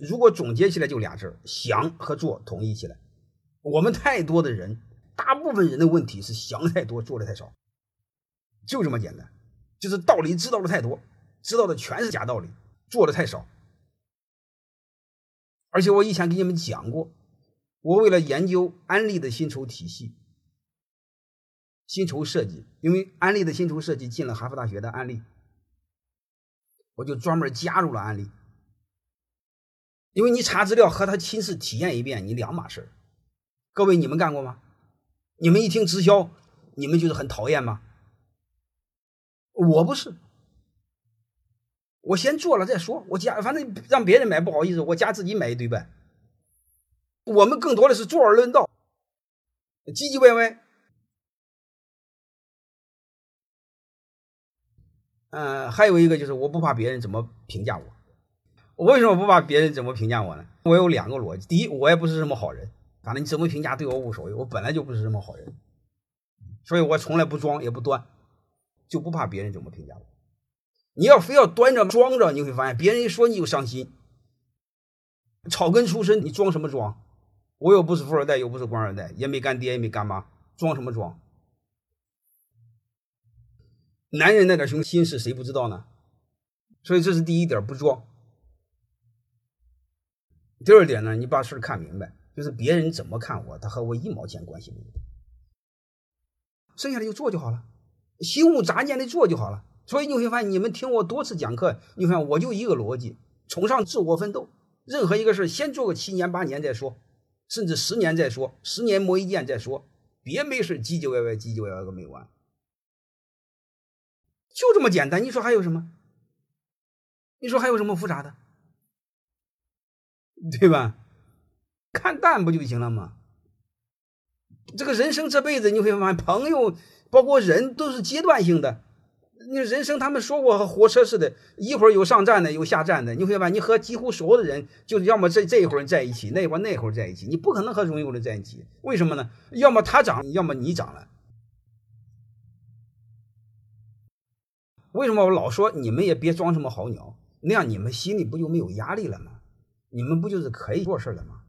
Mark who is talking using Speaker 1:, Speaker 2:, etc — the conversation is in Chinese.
Speaker 1: 如果总结起来就俩字儿想和做统一起来。我们太多的人，大部分人的问题是想太多，做的太少，就这么简单。就是道理知道的太多，知道的全是假道理，做的太少。而且我以前给你们讲过，我为了研究安利的薪酬体系、薪酬设计，因为安利的薪酬设计进了哈佛大学的安利，我就专门加入了安利。因为你查资料和他亲自体验一遍，你两码事各位，你们干过吗？你们一听直销，你们就是很讨厌吗？我不是，我先做了再说。我家反正让别人买不好意思，我家自己买一堆呗。我们更多的是坐而论道，唧唧歪歪。嗯，还有一个就是我不怕别人怎么评价我。我为什么不怕别人怎么评价我呢？我有两个逻辑：第一，我也不是什么好人，反正你怎么评价对我无所谓，我本来就不是什么好人，所以我从来不装也不端。就不怕别人怎么评价我。你要非要端着装着，你会发现别人一说你就伤心。草根出身，你装什么装？我又不是富二代，又不是官二代，也没干爹，也没干妈，装什么装？男人那点熊心事谁不知道呢？所以这是第一点，不装。第二点呢，你把事看明白，就是别人怎么看我，他和我一毛钱关系没有，剩下的就做就好了。心无杂念的做就好了，所以你会发现，你们听我多次讲课，你看我就一个逻辑：崇尚自我奋斗。任何一个事先做个七年八年再说，甚至十年再说，十年磨一剑再说，别没事唧唧歪歪，唧唧歪歪个没完。就这么简单，你说还有什么？你说还有什么复杂的？对吧？看淡不就行了吗？这个人生这辈子，你会发现朋友。包括人都是阶段性的，你人生他们说过和火车似的，一会儿有上站的，有下站的。你会发现，你和几乎所有的人，就要么这这一会儿在一起，那一会儿那一会儿在一起，你不可能和所有人在一起。为什么呢？要么他涨，要么你涨了。为什么我老说你们也别装什么好鸟？那样你们心里不就没有压力了吗？你们不就是可以做事了吗？